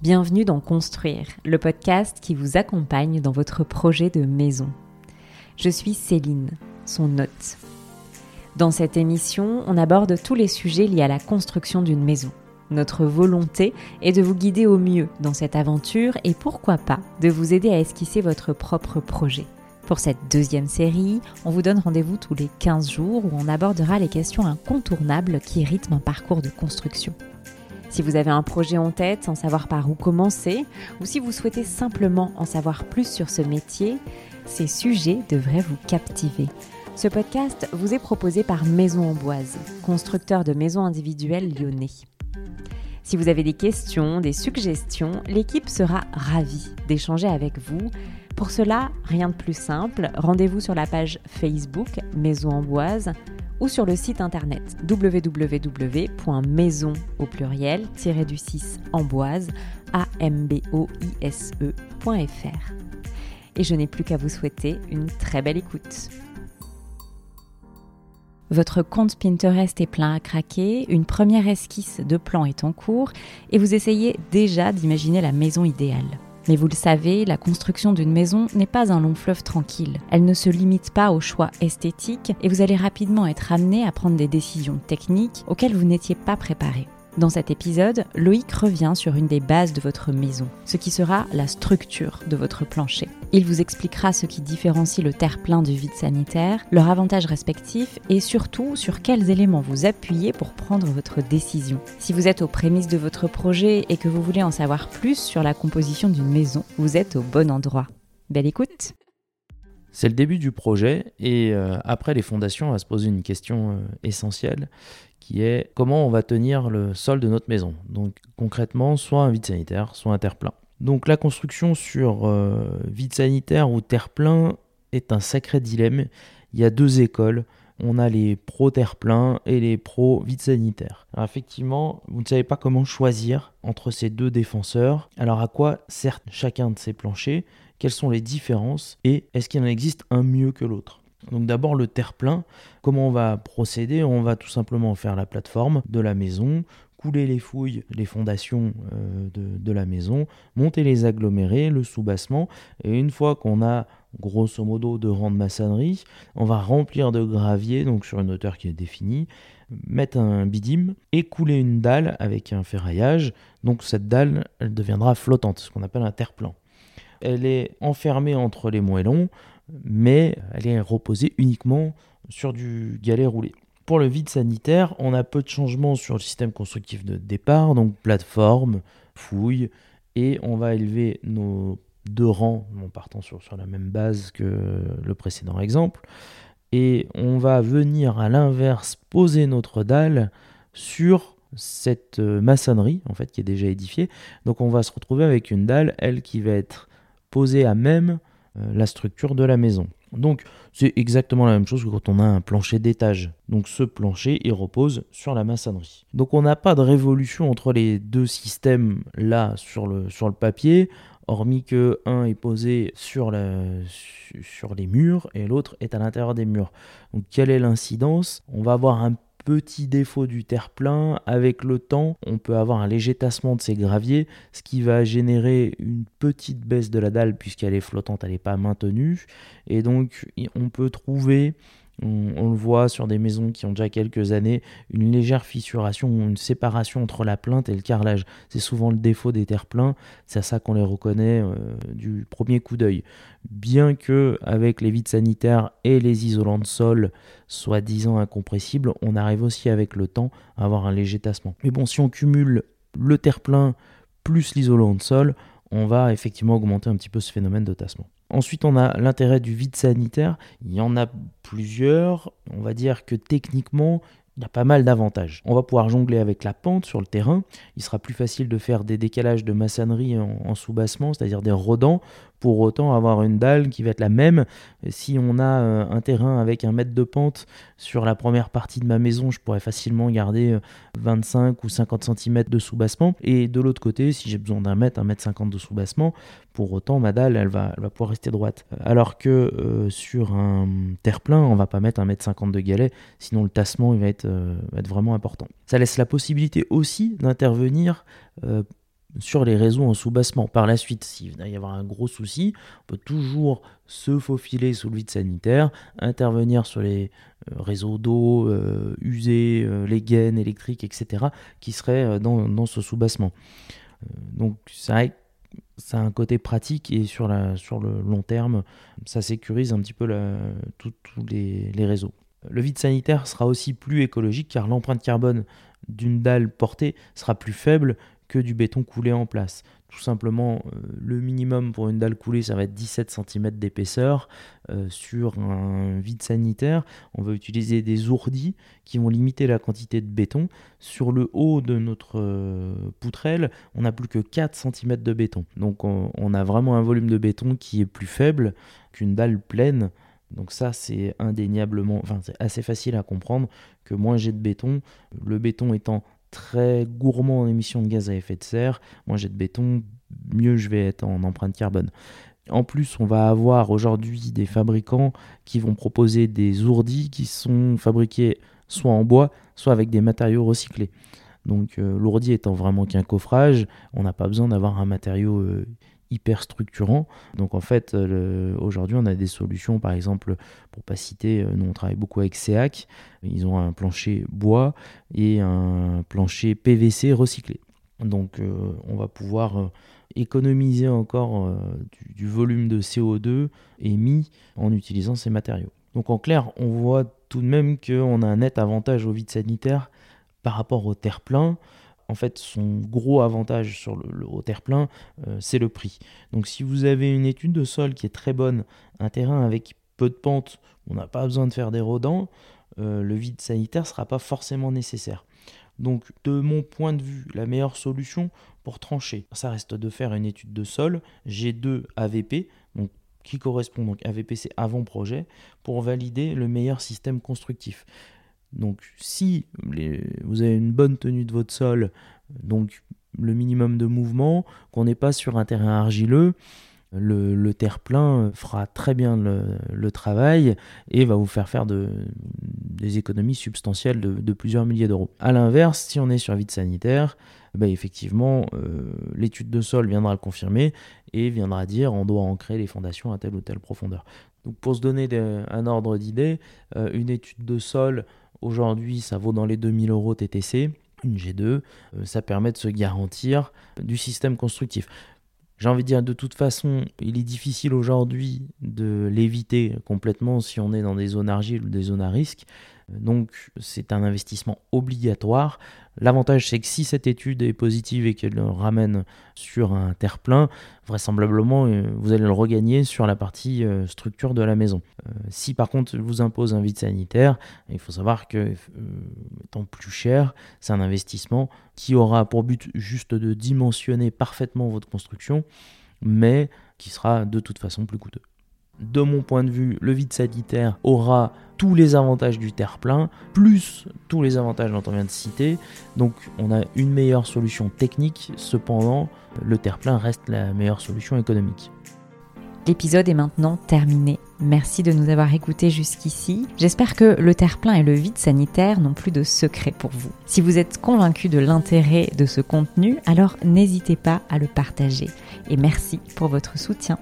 Bienvenue dans Construire, le podcast qui vous accompagne dans votre projet de maison. Je suis Céline, son hôte. Dans cette émission, on aborde tous les sujets liés à la construction d'une maison. Notre volonté est de vous guider au mieux dans cette aventure et pourquoi pas de vous aider à esquisser votre propre projet. Pour cette deuxième série, on vous donne rendez-vous tous les 15 jours où on abordera les questions incontournables qui rythment un parcours de construction. Si vous avez un projet en tête sans savoir par où commencer, ou si vous souhaitez simplement en savoir plus sur ce métier, ces sujets devraient vous captiver. Ce podcast vous est proposé par Maison Amboise, constructeur de maisons individuelles lyonnais. Si vous avez des questions, des suggestions, l'équipe sera ravie d'échanger avec vous. Pour cela, rien de plus simple, rendez-vous sur la page Facebook Maison Amboise ou sur le site internet www.maison au pluriel du 6 amboise amboise.fr. Et je n'ai plus qu'à vous souhaiter une très belle écoute. Votre compte Pinterest est plein à craquer, une première esquisse de plan est en cours et vous essayez déjà d'imaginer la maison idéale. Mais vous le savez, la construction d'une maison n'est pas un long fleuve tranquille. Elle ne se limite pas aux choix esthétiques et vous allez rapidement être amené à prendre des décisions techniques auxquelles vous n'étiez pas préparé. Dans cet épisode, Loïc revient sur une des bases de votre maison, ce qui sera la structure de votre plancher. Il vous expliquera ce qui différencie le terre-plein du vide sanitaire, leurs avantages respectifs et surtout sur quels éléments vous appuyez pour prendre votre décision. Si vous êtes aux prémices de votre projet et que vous voulez en savoir plus sur la composition d'une maison, vous êtes au bon endroit. Belle écoute c'est le début du projet et euh, après les fondations, on va se poser une question euh, essentielle qui est comment on va tenir le sol de notre maison. Donc concrètement, soit un vide sanitaire, soit un terre-plein. Donc la construction sur euh, vide sanitaire ou terre-plein est un sacré dilemme. Il y a deux écoles. On a les pro terre-plein et les pro vide sanitaire. Alors effectivement, vous ne savez pas comment choisir entre ces deux défenseurs. Alors à quoi sert chacun de ces planchers? Quelles sont les différences? Et est-ce qu'il en existe un mieux que l'autre? Donc d'abord le terre-plein, comment on va procéder? On va tout simplement faire la plateforme de la maison, couler les fouilles, les fondations euh, de, la maison, monter les agglomérés, le soubassement, et une fois qu'on a grosso modo deux rangs de maçonnerie, on va remplir de gravier, donc sur une hauteur qui est définie, mettre un bidim et couler une dalle avec un ferraillage. Donc cette dalle, elle deviendra flottante, ce qu'on appelle un terre-plan. Elle est enfermée entre les moellons, mais elle est reposée uniquement sur du galet roulé. Pour le vide sanitaire, on a peu de changements sur le système constructif de départ, donc plateforme, fouille, et on va élever nos deux rangs en partant sur, la même base que le précédent exemple. Et on va venir à l'inverse poser notre dalle sur cette maçonnerie en fait qui est déjà édifiée. Donc on va se retrouver avec une dalle, elle qui va être posée à même la structure de la maison. Donc c'est exactement la même chose que quand on a un plancher d'étage. Donc ce plancher, il repose sur la maçonnerie. Donc on n'a pas de révolution entre les deux systèmes là sur le, sur le papier, hormis que un est posé sur, sur les murs et l'autre est à l'intérieur des murs. Donc quelle est l'incidence? On va avoir un petit défaut du terre-plein, avec le temps, on peut avoir un léger tassement de ces graviers, ce qui va générer une petite baisse de la dalle puisqu'elle est flottante, elle n'est pas maintenue. Et donc, on peut trouver on, le voit sur des maisons qui ont déjà quelques années, une légère fissuration ou une séparation entre la plainte et le carrelage. C'est souvent le défaut des terres pleins, c'est à ça qu'on les reconnaît euh, du premier coup d'œil. Bien que avec les vides sanitaires et les isolants de sol soi-disant incompressibles, on arrive aussi avec le temps à avoir un léger tassement. Mais bon, si on cumule le terre-plein plus l'isolant de sol, on va effectivement augmenter un petit peu ce phénomène de tassement. Ensuite, on a l'intérêt du vide sanitaire. Il y en a plusieurs. On va dire que techniquement, il y a pas mal d'avantages. On va pouvoir jongler avec la pente sur le terrain. Il sera plus facile de faire des décalages de maçonnerie en, en sous-bassement, c'est-à-dire des rodants, pour autant avoir une dalle qui va être la même. Si on a euh, un terrain avec un mètre de pente sur la première partie de ma maison, je pourrais facilement garder 25 euh, ou 50 cm de soubassement. Et de l'autre côté, si j'ai besoin d'un mètre, un mètre 50 de soubassement, pour autant ma dalle, elle va, va pouvoir rester droite. Alors que euh, sur un terre-plein, on va pas mettre un mètre 50 de galet, sinon le tassement il va être, va être vraiment important. Ça laisse la possibilité aussi d'intervenir sur les réseaux en sous-bassement. Par la suite, s'il venait y avoir un gros souci, on peut toujours se faufiler sous le vide sanitaire, intervenir sur les euh, réseaux d'eau euh, usés, euh, les gaines électriques, etc., qui seraient dans, ce sous-bassement. donc ça a un côté pratique et sur, le long terme, ça sécurise un petit peu tous les réseaux. Le vide sanitaire sera aussi plus écologique car l'empreinte carbone d'une dalle portée sera plus faible que du béton coulé en place. Tout simplement, euh, le minimum pour une dalle coulée, ça va être 17 cm d'épaisseur. Euh, sur un vide sanitaire, on va utiliser des ourdis qui vont limiter la quantité de béton. Sur le haut de notre euh, poutrelle, on n'a plus que 4 cm de béton. Donc on, on, a vraiment un volume de béton qui est plus faible qu'une dalle pleine. Donc ça, c'est indéniablement, enfin c'est assez facile à comprendre que moins j'ai de béton, le béton étant très gourmand en émissions de gaz à effet de serre, moins j'ai de béton, mieux je vais être en empreinte carbone. En plus, on va avoir aujourd'hui des fabricants qui vont proposer des ourdis qui sont fabriqués soit en bois, soit avec des matériaux recyclés. Donc euh, l'ourdi étant vraiment qu'un coffrage, on n'a pas besoin d'avoir un matériau euh, hyper structurant. Donc en fait, euh, aujourd'hui, on a des solutions, par exemple, pour pas citer, nous on travaille beaucoup avec SEAC, ils ont un plancher bois et un plancher PVC recyclé. Donc on va pouvoir économiser encore du, du, volume de CO2 émis en utilisant ces matériaux. Donc en clair, on voit tout de même qu'on a un net avantage au vide sanitaire par rapport au terre-plein. En fait, son gros avantage sur le, au terre-plein, euh, c'est le prix. Donc si vous avez une étude de sol qui est très bonne, un terrain avec peu de pente, on n'a pas besoin de faire des rodants, euh, le vide sanitaire ne sera pas forcément nécessaire. Donc de mon point de vue, la meilleure solution pour trancher, ça reste de faire une étude de sol G2 AVP, donc qui correspond donc AVP c'est avant-projet, pour valider le meilleur système constructif. Donc si vous avez une bonne tenue de votre sol, donc le minimum de mouvement, qu'on n'est pas sur un terrain argileux, le, terre-plein fera très bien le, travail et va vous faire faire des économies substantielles de, plusieurs milliers d'euros. A l'inverse, si on est sur vide sanitaire, bah effectivement, euh, l'étude de sol viendra le confirmer et viendra dire on doit ancrer les fondations à telle ou telle profondeur. Donc pour se donner un ordre d'idée, euh, une étude de sol, aujourd'hui, ça vaut dans les 2000 euros TTC une G2, euh, ça permet de se garantir du système constructif. J'ai envie de dire, de toute façon, il est difficile aujourd'hui de l'éviter complètement si on est dans des zones argiles ou des zones à risque. Donc c'est un investissement obligatoire. L'avantage c'est que si cette étude est positive et qu'elle ramène sur un terre-plein, vraisemblablement euh, vous allez le regagner sur la partie euh, structure de la maison. Euh, si par contre vous impose un vide sanitaire, il faut savoir que étant plus cher, c'est un investissement qui aura pour but juste de dimensionner parfaitement votre construction, mais qui sera de toute façon plus coûteux de mon point de vue, le vide sanitaire aura tous les avantages du terre-plein, plus tous les avantages dont on vient de citer. Donc on a une meilleure solution technique, cependant le terre-plein reste la meilleure solution économique. L'épisode est maintenant terminé. Merci de nous avoir écoutés jusqu'ici. J'espère que le terre-plein et le vide sanitaire n'ont plus de secret pour vous. Si vous êtes convaincu de l'intérêt de ce contenu, alors n'hésitez pas à le partager. Et merci pour votre soutien.